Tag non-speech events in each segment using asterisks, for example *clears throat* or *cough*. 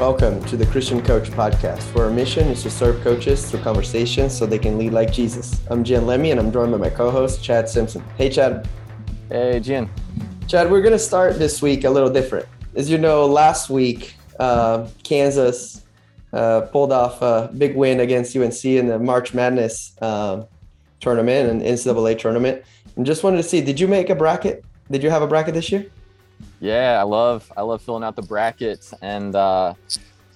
Welcome to the Christian Coach Podcast, where our mission is to serve coaches through conversations so they can lead like Jesus. I'm Gian Lemmy, and I'm joined by my co-host Chad Simpson. Hey, Chad. Hey, Jen. Chad, we're gonna start this week a little different. As you know, last week uh, Kansas uh, pulled off a big win against UNC in the March Madness uh, tournament and NCAA tournament. And just wanted to see, did you make a bracket? Did you have a bracket this year? Yeah, I love I love filling out the brackets, and uh,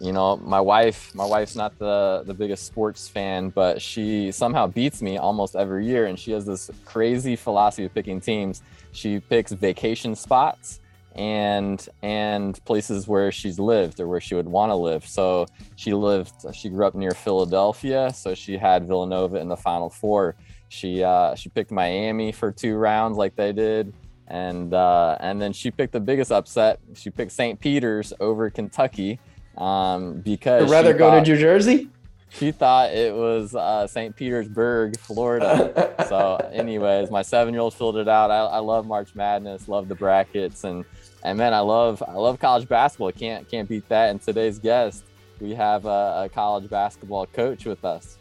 you know, my wife my wife's not the the biggest sports fan, but she somehow beats me almost every year, and she has this crazy philosophy of picking teams. She picks vacation spots and and places where she's lived or where she would want to live. So she lived she grew up near Philadelphia, so she had Villanova in the Final Four. She uh, she picked Miami for two rounds like they did and uh, and then she picked the biggest upset. She picked St. Peter's over Kentucky um, because I'd rather go thought, to New Jersey. She thought it was uh, St. Petersburg, Florida. *laughs* so, anyways, my seven-year-old filled it out. I, I love March Madness, love the brackets, and and man, I love I love college basketball. Can't can't beat that. And today's guest, we have a, a college basketball coach with us.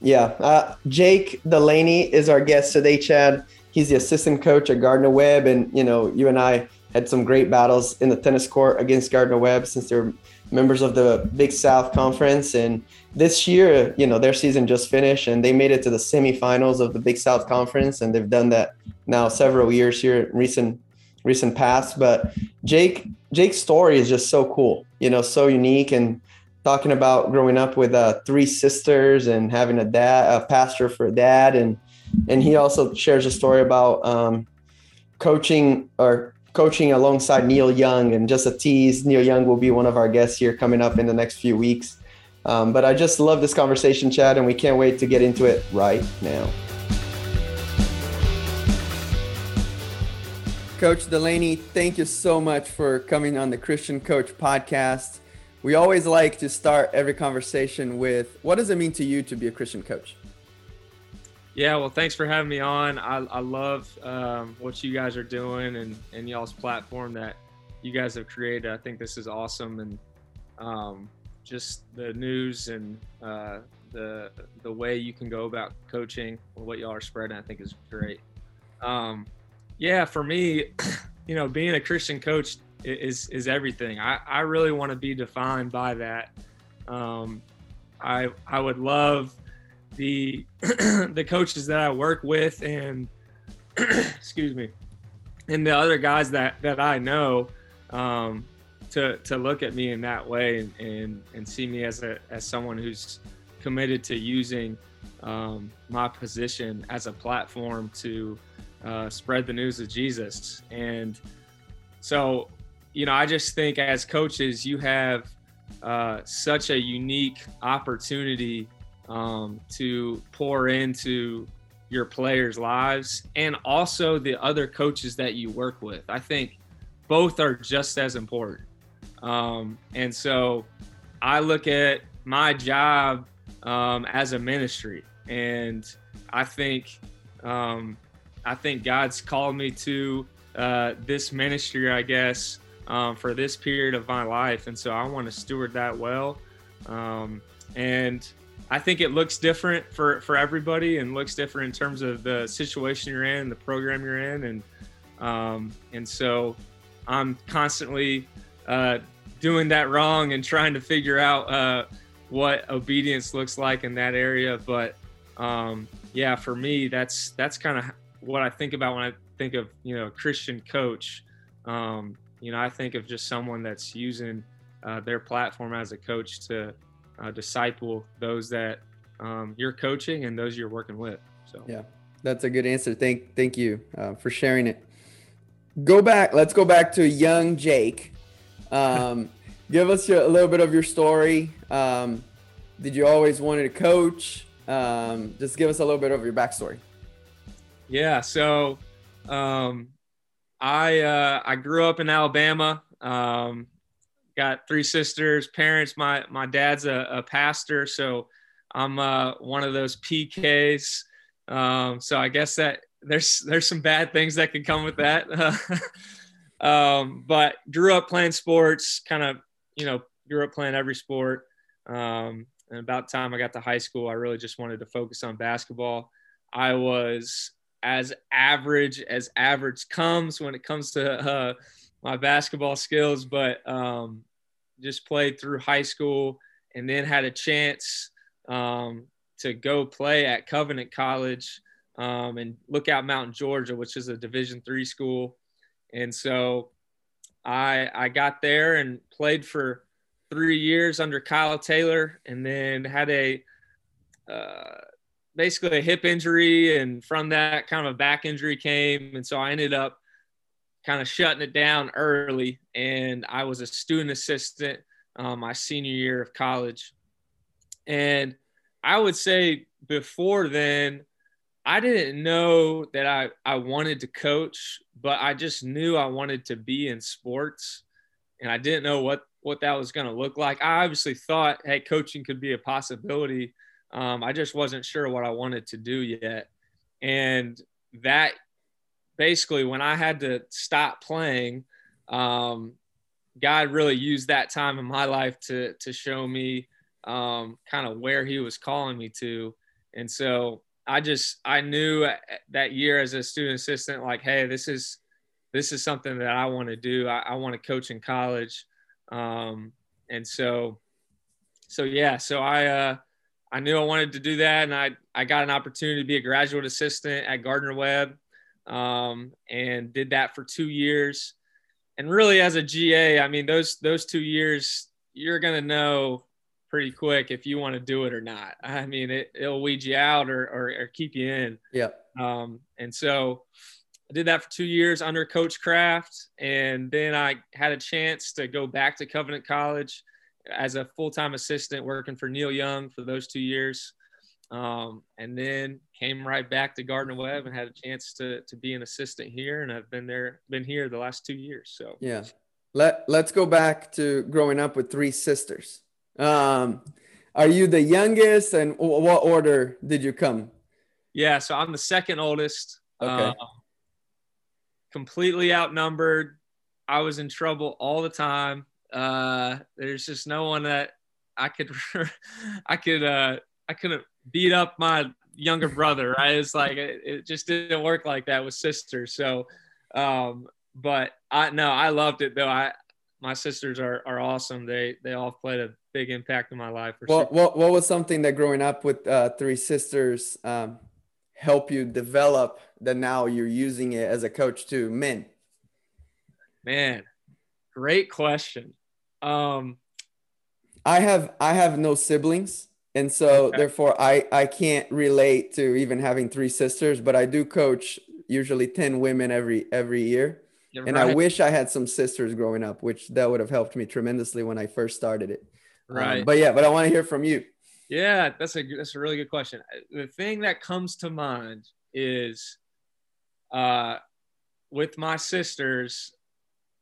Yeah, uh, Jake Delaney is our guest today, Chad. He's the assistant coach at Gardner Webb, and you know, you and I had some great battles in the tennis court against Gardner Webb since they're members of the Big South Conference. And this year, you know, their season just finished, and they made it to the semifinals of the Big South Conference, and they've done that now several years here recent recent past. But Jake Jake's story is just so cool, you know, so unique and talking about growing up with uh, three sisters and having a dad, a pastor for a dad, and and he also shares a story about um, coaching or coaching alongside Neil Young. And just a tease, Neil Young will be one of our guests here coming up in the next few weeks. Um, but I just love this conversation, Chad, and we can't wait to get into it right now. Coach Delaney, thank you so much for coming on the Christian Coach podcast. We always like to start every conversation with what does it mean to you to be a Christian coach? Yeah, well, thanks for having me on. I, I love um, what you guys are doing and, and y'all's platform that you guys have created. I think this is awesome. And um, just the news and uh, the, the way you can go about coaching and what y'all are spreading, I think is great. Um, yeah, for me, *clears throat* you know, being a Christian coach is, is everything. I, I really want to be defined by that. Um, I, I would love the *clears throat* the coaches that I work with and *clears throat* excuse me, and the other guys that that I know um, to to look at me in that way and, and and see me as a as someone who's committed to using um, my position as a platform to uh, spread the news of Jesus. And so, you know, I just think as coaches, you have uh, such a unique opportunity um, to pour into your players' lives and also the other coaches that you work with. I think both are just as important. Um, and so I look at my job um, as a ministry, and I think um, I think God's called me to uh, this ministry, I guess, um, for this period of my life, and so I want to steward that well. Um, and I think it looks different for for everybody and looks different in terms of the situation you're in, the program you're in, and um, and so I'm constantly uh, doing that wrong and trying to figure out uh, what obedience looks like in that area. But um, yeah, for me, that's that's kind of what I think about when I think of you know a Christian coach. Um, you know, I think of just someone that's using uh, their platform as a coach to uh, disciple those that um, you're coaching and those you're working with. So yeah, that's a good answer. Thank thank you uh, for sharing it. Go back. Let's go back to young Jake. Um, *laughs* give us your, a little bit of your story. Um, did you always wanted to coach? Um, just give us a little bit of your backstory. Yeah. So um, I uh, I grew up in Alabama. Um, got three sisters, parents. My my dad's a, a pastor, so I'm uh, one of those PKs. Um, so I guess that there's there's some bad things that could come with that. *laughs* um, but grew up playing sports, kind of you know grew up playing every sport. Um, and about time I got to high school, I really just wanted to focus on basketball. I was as average as average comes when it comes to uh, my basketball skills, but um, just played through high school and then had a chance um, to go play at Covenant College um, and Lookout Mountain, Georgia, which is a Division three school. And so I I got there and played for three years under Kyle Taylor, and then had a uh, basically a hip injury, and from that, kind of a back injury came, and so I ended up kind of shutting it down early, and I was a student assistant um, my senior year of college, and I would say before then. I didn't know that I, I wanted to coach, but I just knew I wanted to be in sports. And I didn't know what, what that was going to look like. I obviously thought, hey, coaching could be a possibility. Um, I just wasn't sure what I wanted to do yet. And that basically, when I had to stop playing, um, God really used that time in my life to, to show me um, kind of where He was calling me to. And so I just I knew that year as a student assistant, like, hey, this is this is something that I want to do. I, I want to coach in college, um, and so so yeah, so I uh, I knew I wanted to do that, and I I got an opportunity to be a graduate assistant at Gardner Webb, um, and did that for two years. And really, as a GA, I mean those those two years, you're gonna know pretty quick if you want to do it or not. I mean, it, it'll weed you out or, or, or keep you in. Yeah. Um, and so I did that for two years under Coach Craft. And then I had a chance to go back to Covenant College as a full time assistant working for Neil Young for those two years. Um, and then came right back to Gardner Webb and had a chance to, to be an assistant here. And I've been there, been here the last two years. So, yeah. Let, let's go back to growing up with three sisters. Um, are you the youngest, and what order did you come? Yeah, so I'm the second oldest. Okay. Uh, completely outnumbered. I was in trouble all the time. Uh, there's just no one that I could, *laughs* I could, uh, I couldn't beat up my younger brother. I It's like it, it just didn't work like that with sisters. So, um, but I no, I loved it though. I my sisters are are awesome. They they all played a big impact in my life. What, what, what was something that growing up with uh, three sisters um, help you develop that now you're using it as a coach to men? Man, great question. Um, I have I have no siblings, and so okay. therefore I I can't relate to even having three sisters. But I do coach usually ten women every every year, You're and right. I wish I had some sisters growing up, which that would have helped me tremendously when I first started it. Um, right. Um, but yeah, but I want to hear from you. Yeah, that's a that's a really good question. The thing that comes to mind is, uh, with my sisters,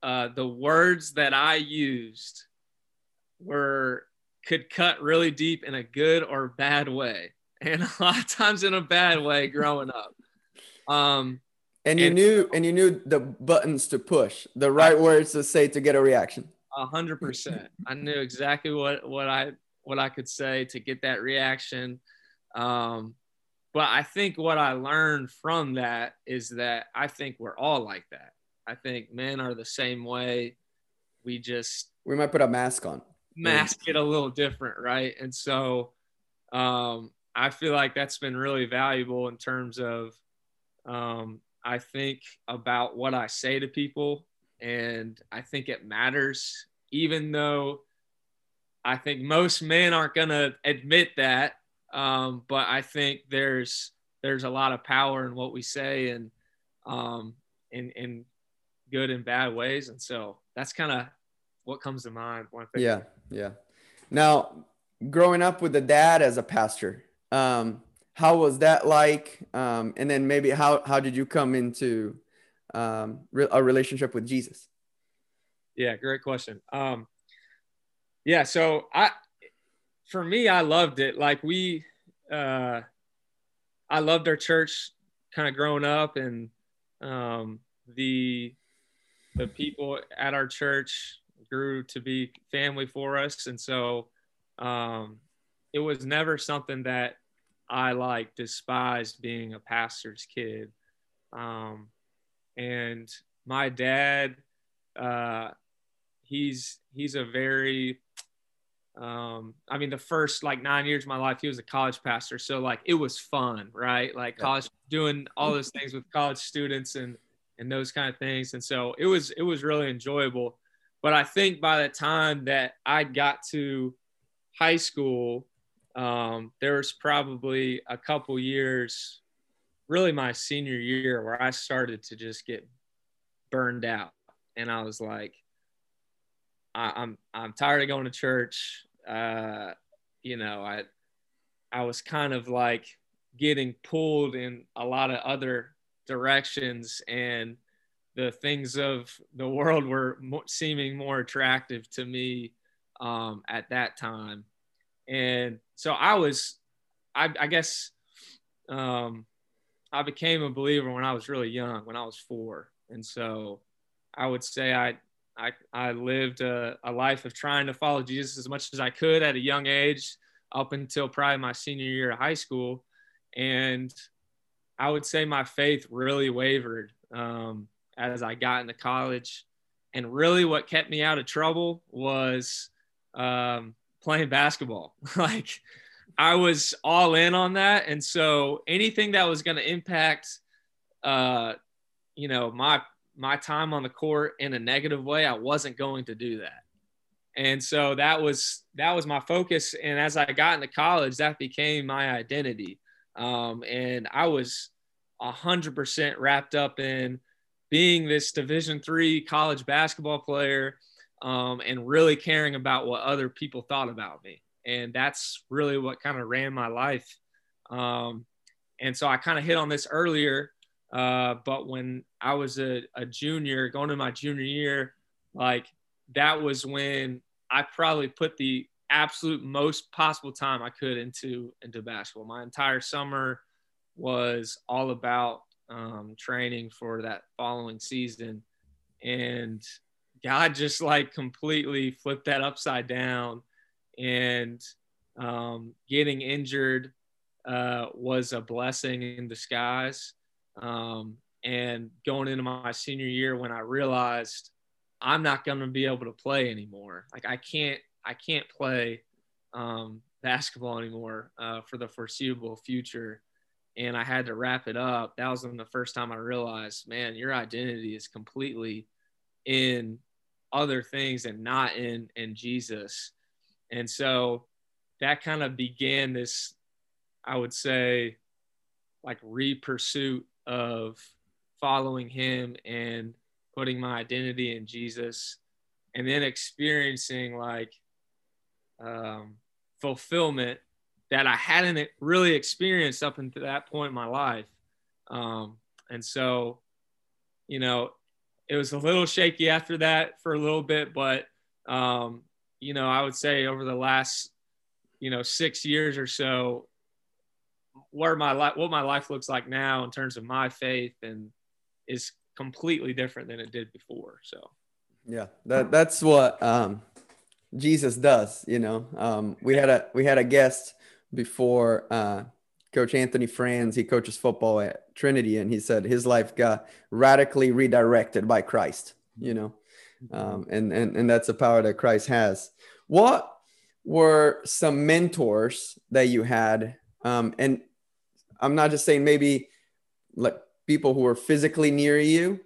uh, the words that I used were could cut really deep in a good or bad way, *laughs* and a lot of times in a bad way growing up. Um, and you and, knew and you knew the buttons to push, the right I, words to say to get a reaction. A hundred percent. I knew exactly what what I what I could say to get that reaction. Um, but I think what I learned from that is that I think we're all like that. I think men are the same way. We just we might put a mask on. Mask it a little different, right? And so um, I feel like that's been really valuable in terms of um, I think about what I say to people and I think it matters, even though I think most men aren't going to admit that. Um, but I think there's there's a lot of power in what we say and um, in in good and bad ways, and so that's kind of what comes to mind. One thing. Yeah, yeah. Now, growing up with a dad as a pastor, um, how was that like? Um, and then maybe how how did you come into um, a relationship with Jesus? Yeah, great question. Um, yeah, so I, for me, I loved it. Like we, uh, I loved our church kind of growing up, and um, the the people at our church, grew to be family for us, and so um, it was never something that I like despised being a pastor's kid. Um, and my dad, uh, he's he's a very um, I mean, the first like nine years of my life, he was a college pastor. So like it was fun, right? Like college doing all those things with college students and and those kind of things. And so it was it was really enjoyable. But I think by the time that I got to high school, um, there was probably a couple years, really my senior year, where I started to just get burned out, and I was like, I, I'm I'm tired of going to church. Uh, you know, I I was kind of like getting pulled in a lot of other directions, and the things of the world were mo- seeming more attractive to me um, at that time. And so I was, I, I guess, um, I became a believer when I was really young, when I was four. And so I would say I, I, I lived a, a life of trying to follow Jesus as much as I could at a young age up until probably my senior year of high school. And I would say my faith really wavered um, as I got into college. And really, what kept me out of trouble was um, playing basketball. *laughs* like, I was all in on that. And so anything that was going to impact, uh, you know, my my time on the court in a negative way, I wasn't going to do that. And so that was that was my focus. And as I got into college, that became my identity. Um, and I was a hundred percent wrapped up in being this Division three college basketball player um, and really caring about what other people thought about me. And that's really what kind of ran my life. Um, and so I kind of hit on this earlier. Uh, but when I was a, a junior, going to my junior year, like that was when I probably put the absolute most possible time I could into into basketball. My entire summer was all about um, training for that following season, and God just like completely flipped that upside down. And um, getting injured uh, was a blessing in disguise. Um, and going into my senior year, when I realized I'm not going to be able to play anymore, like I can't, I can't play um, basketball anymore uh, for the foreseeable future. And I had to wrap it up. That was the first time I realized, man, your identity is completely in other things and not in in Jesus. And so that kind of began this, I would say, like re-pursuit of following him and putting my identity in Jesus and then experiencing like um, fulfillment that I hadn't really experienced up until that point in my life. Um, and so, you know, it was a little shaky after that for a little bit, but um, you know, I would say over the last you know six years or so, where my life, what my life looks like now in terms of my faith, and is completely different than it did before. So, yeah, that that's what um, Jesus does. You know, um, we had a we had a guest before uh, Coach Anthony Franz, he coaches football at Trinity, and he said his life got radically redirected by Christ, you know, um, and, and, and that's the power that Christ has. What were some mentors that you had? Um, and I'm not just saying maybe like people who were physically near you.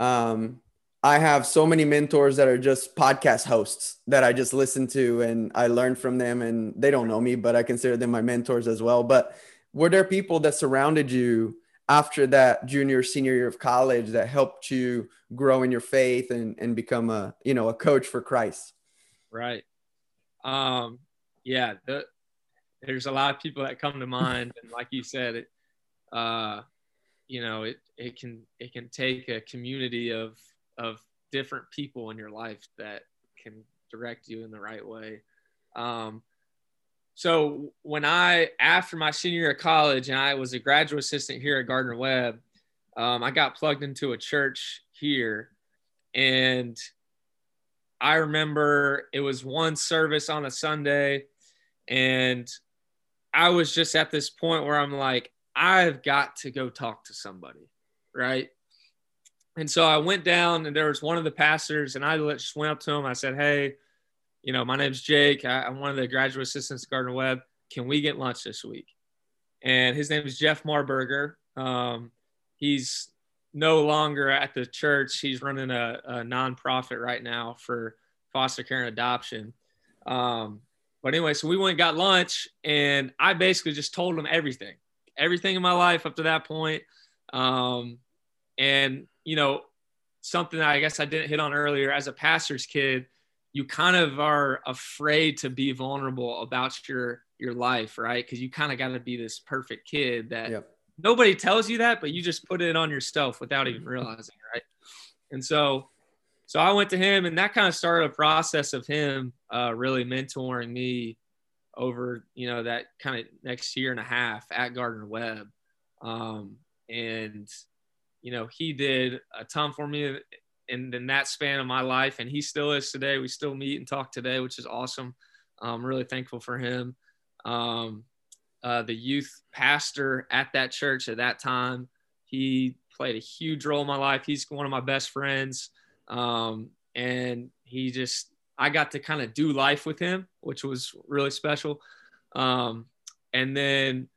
Um, I have so many mentors that are just podcast hosts that I just listen to and I learn from them and they don't know me, but I consider them my mentors as well. But were there people that surrounded you after that junior senior year of college that helped you grow in your faith and, and become a you know a coach for christ right um yeah the, there's a lot of people that come to *laughs* mind and like you said it uh you know it it can it can take a community of of different people in your life that can direct you in the right way um so when I, after my senior year of college, and I was a graduate assistant here at Gardner Webb, um, I got plugged into a church here, and I remember it was one service on a Sunday, and I was just at this point where I'm like, I've got to go talk to somebody, right? And so I went down, and there was one of the pastors, and I just went up to him. I said, Hey, you know, my name's Jake. I, am one of the graduate assistants at Gardner Webb. Can we get lunch this week? And his name is Jeff Marburger. Um, he's no longer at the church. He's running a, a nonprofit right now for foster care and adoption. Um, but anyway, so we went and got lunch, and I basically just told him everything, everything in my life up to that point. Um, and you know, something that I guess I didn't hit on earlier as a pastor's kid, you kind of are afraid to be vulnerable about your your life, right? Because you kind of got to be this perfect kid that yep nobody tells you that, but you just put it on yourself without even realizing, right? And so, so I went to him, and that kind of started a process of him uh, really mentoring me over, you know, that kind of next year and a half at Gardner Webb. Um, and, you know, he did a ton for me in, in that span of my life, and he still is today. We still meet and talk today, which is awesome. I'm really thankful for him. Um, uh, the youth pastor at that church at that time. He played a huge role in my life. He's one of my best friends. Um, and he just, I got to kind of do life with him, which was really special. Um, and then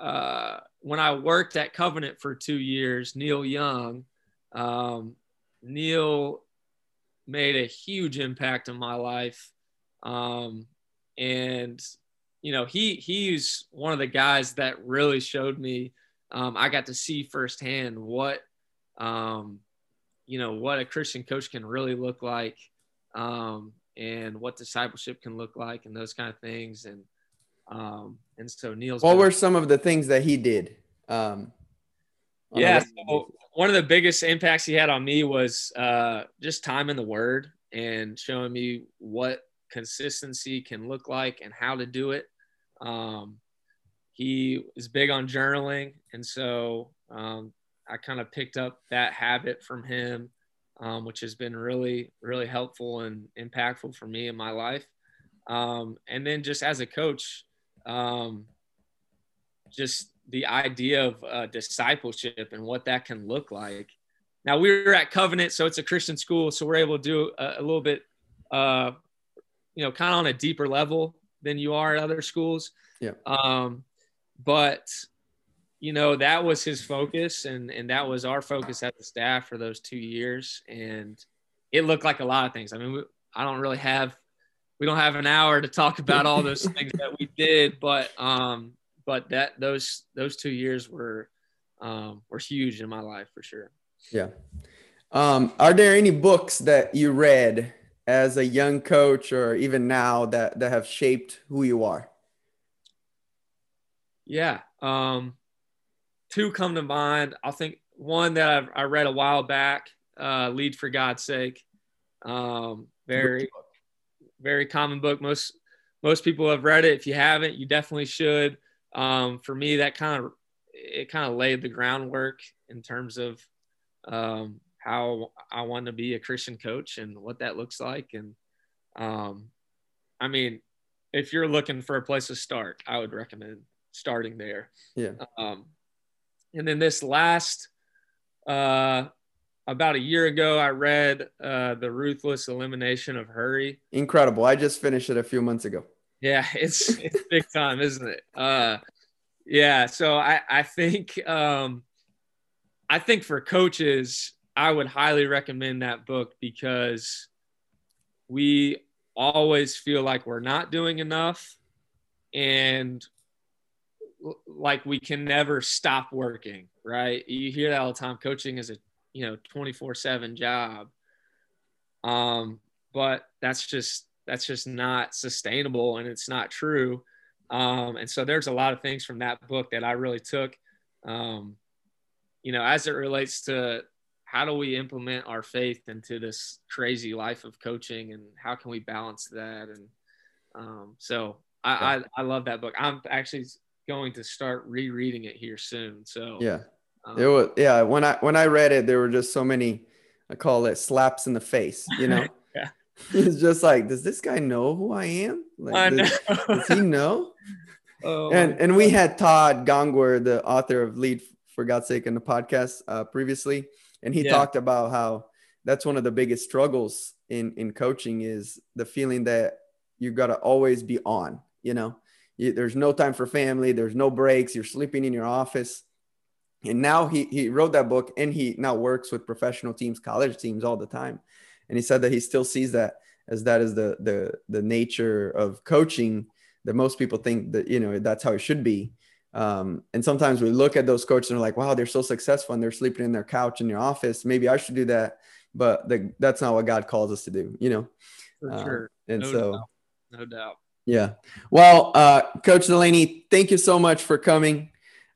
uh, when I worked at Covenant for two years, Neil Young, um, Neil made a huge impact on my life. Um, and you know, he he's one of the guys that really showed me. Um, I got to see firsthand what, um, you know, what a Christian coach can really look like, um, and what discipleship can look like, and those kind of things. And um, and so Neil's. What were some of the things that he did? Um, yeah, so one of the biggest impacts he had on me was uh, just time in the Word and showing me what consistency can look like and how to do it. Um, he is big on journaling, and so um, I kind of picked up that habit from him, um, which has been really, really helpful and impactful for me in my life. Um, and then just as a coach, um, just the idea of uh, discipleship and what that can look like. Now we were at Covenant, so it's a Christian school, so we're able to do a, a little bit, uh, you know, kind of on a deeper level than you are at other schools. Yeah. Um, but you know that was his focus, and and that was our focus at the staff for those two years, and it looked like a lot of things. I mean, we, I don't really have we don't have an hour to talk about all those *laughs* things that we did, but um, but that those those two years were um, were huge in my life for sure. Yeah. Um, are there any books that you read as a young coach or even now that that have shaped who you are? Yeah, um, two come to mind. I think one that I've, i read a while back, uh, "Lead for God's Sake." Um, very, very common book. Most most people have read it. If you haven't, you definitely should. Um, for me, that kind of it kind of laid the groundwork in terms of um, how I want to be a Christian coach and what that looks like. And um, I mean, if you're looking for a place to start, I would recommend starting there. Yeah. Um, and then this last, uh, about a year ago, I read uh, The Ruthless Elimination of Hurry. Incredible. I just finished it a few months ago. Yeah, *laughs* it's, it's big time, isn't it? Uh, yeah. So I, I think, um, I think for coaches, I would highly recommend that book because we always feel like we're not doing enough and like we can never stop working, right? You hear that all the time. Coaching is a, you know, 24/7 job. Um, but that's just that's just not sustainable and it's not true. Um, and so there's a lot of things from that book that I really took um, you know, as it relates to how do we implement our faith into this crazy life of coaching and how can we balance that? And um, so I, I, I love that book. I'm actually going to start rereading it here soon. So yeah um, it was yeah when i when i read it there were just so many i call it slaps in the face you know *laughs* yeah *laughs* He's just like, does this guy know who I am? Like, I does, know. *laughs* does he know? Oh, and and we had Todd Gongwer, the author of Lead for God's Sake in the podcast uh, previously, and he Yeah. talked about how that's one of the biggest struggles in in coaching is the feeling that you got to always be on. You know, you, there's no time for family, there's no breaks, you're sleeping in your office. And now he he wrote that book, and he now works with professional teams, college teams all the time. And he said that he still sees that as that is the the the nature of coaching that most people think that you know that's how it should be um, and sometimes we look at those coaches and are like wow they're so successful and they're sleeping in their couch in their office maybe i should do that but the, that's not what god calls us to do you know for uh, sure. and No so doubt. No doubt. yeah well uh, coach delaney thank you so much for coming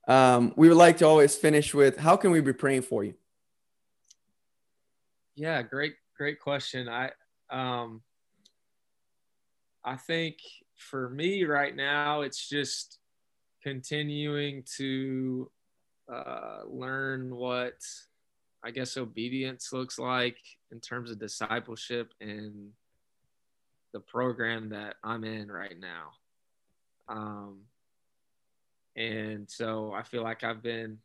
um, we would like to always finish with how can we be praying for you Yeah, great, great question. I um I think for me right now it's just continuing to uh, learn what I guess obedience looks like in terms of discipleship and the program that I'm in right now. Um, and so I feel like I've been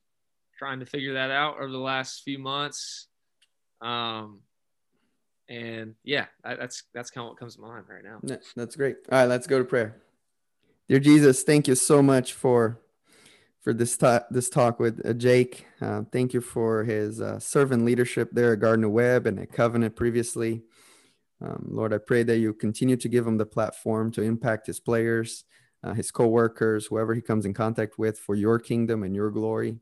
trying to figure that out over the last few months. Um, and yeah, I, that's that's kind of what comes to mind right now. That's great. All right, let's go to prayer. Dear Jesus, thank you so much for for this ta- this talk with uh, Jake. Uh, thank you for his uh, servant leadership there at Gardner Webb and at Covenant previously. Um, Lord, I pray that you continue to give him the platform to impact his players, uh, his co-workers, whoever he comes in contact with for your kingdom and your glory.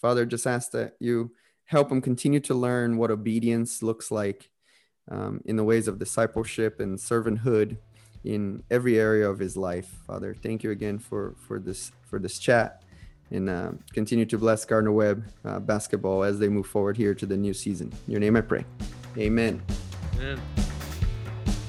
Father, just ask that you help him continue to learn what obedience looks like um, in the ways of discipleship and servanthood in every area of his life. Father, thank you again for for this for this chat, and uh, continue to bless Gardner Webb uh, basketball as they move forward here to the new season. In your name, I pray. Amen. Amen.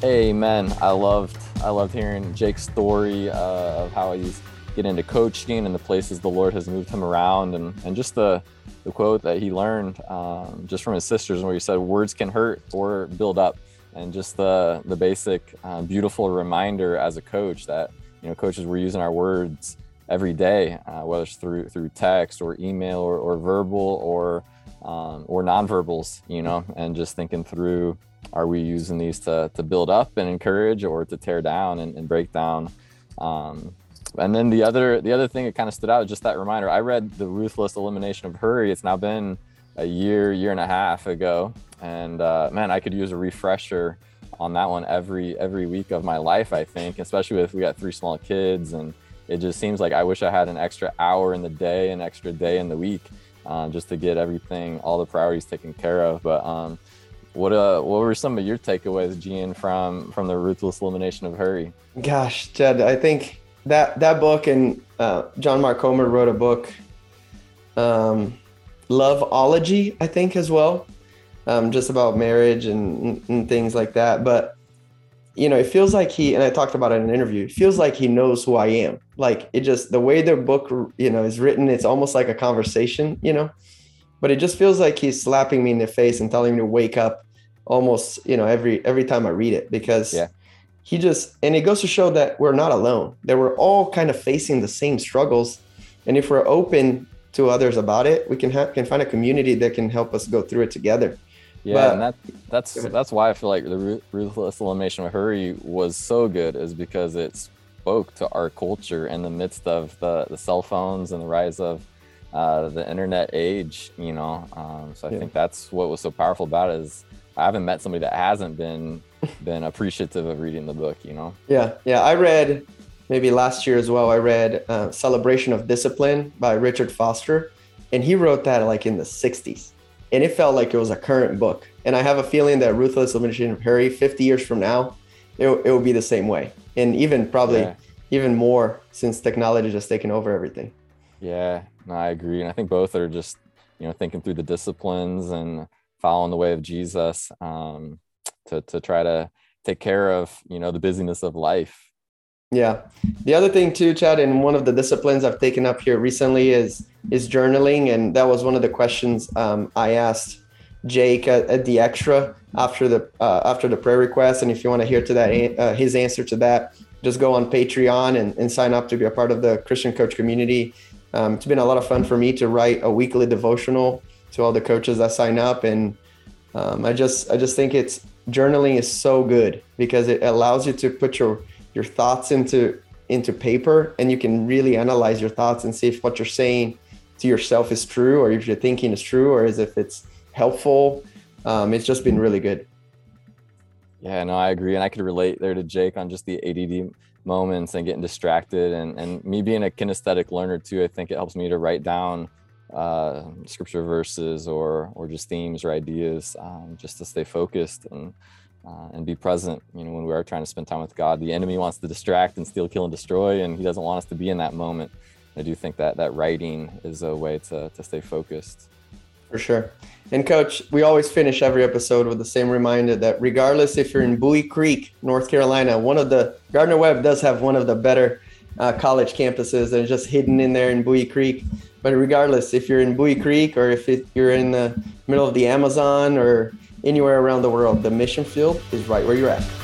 Amen. I loved I loved hearing Jake's story uh, of how he's getting into coaching and the places the Lord has moved him around, and and just the the quote that he learned um, just from his sisters, where he said, "Words can hurt or build up," and just the the basic uh, beautiful reminder as a coach that you know coaches we're using our words every day, uh, whether it's through through text or email or, or verbal or um, or nonverbals, you know, and just thinking through are we using these to, to build up and encourage or to tear down and, and break down? Um, and then the other the other thing that kind of stood out just that reminder i read the ruthless elimination of hurry. It's now been a year year and a half ago. And uh, man i could use a refresher on that one every every week of my life i think especially if we got three small kids and it just seems like i wish i had an extra hour in the day an extra day in the week um, just to get everything all the priorities taken care of. But um, what uh what were some of your takeaways, Gian, from from the ruthless elimination of hurry? Gosh, Jed, I think that that book and uh, John Mark Comer wrote a book, um, Loveology, I think as well, um, just about marriage and, and things like that. But you know, it feels like he and I talked about it in an interview. It feels like he knows who I am. Like it just the way the book you know is written, it's almost like a conversation, you know. But it just feels like he's slapping me in the face and telling me to wake up almost, you know, every every time I read it because Yeah. he just and it goes to show that we're not alone. That we're all kind of facing the same struggles, and if we're open to others about it, we can have can find a community that can help us go through it together. Yeah, But- and that that's that's why I feel like the ruthless elimination of hurry was so good, is because it spoke to our culture in the midst of the the cell phones and the rise of uh, the internet age. You know, um, so I Yeah. think that's what was so powerful about it is I haven't met somebody that hasn't been *laughs* been appreciative of reading the book. You know. Yeah, yeah. I read maybe last year as well. I read uh, "Celebration of Discipline" by Richard Foster, and he wrote that like in the '60s, and it felt like it was a current book. And I have a feeling that "Ruthless Elimination of Hurry" 50 years from now, it, it will be the same way, and even probably Yeah. even more since technology just taken over everything. Yeah, no, I agree, and I think both are just you know thinking through the disciplines and following the way of Jesus um, to to try to take care of you know the busyness of life. Yeah. The other thing too, Chad, and one of the disciplines I've taken up here recently is is journaling, and that was one of the questions um, I asked Jake at, at the extra after the uh, after the prayer request. And if you want to hear to that uh, his answer to that, just go on Patreon and, and sign up to be a part of the Christian Coach community. Um, it's been a lot of fun for me to write a weekly devotional to all the coaches that sign up, and um, I just I just think it's journaling is so good because it allows you to put your your thoughts into into paper and you can really analyze your thoughts and see if what you're saying to yourself is true or if you're thinking is true or as if it's helpful. Um, it's just been really good. Yeah no i agree. And i could relate there to jake on just the add moments and getting distracted and, and me being a kinesthetic learner too i think it helps me to write down uh, scripture verses or or just themes or ideas um, just to stay focused and uh, and be present. You know, when we are trying to spend time with God, the enemy wants to distract and steal, kill, and destroy, and he doesn't want us to be in that moment. I do think that that writing is a way to to stay focused. For sure. And coach, we always finish every episode with the same reminder that regardless if you're in Bowie Creek, North Carolina, one of the Gardner Webb does have one of the better uh, college campuses that are just hidden in there in Bowie Creek. But regardless, if you're in Bowie Creek or if it, you're in the middle of the Amazon or anywhere around the world, the mission field is right where you're at.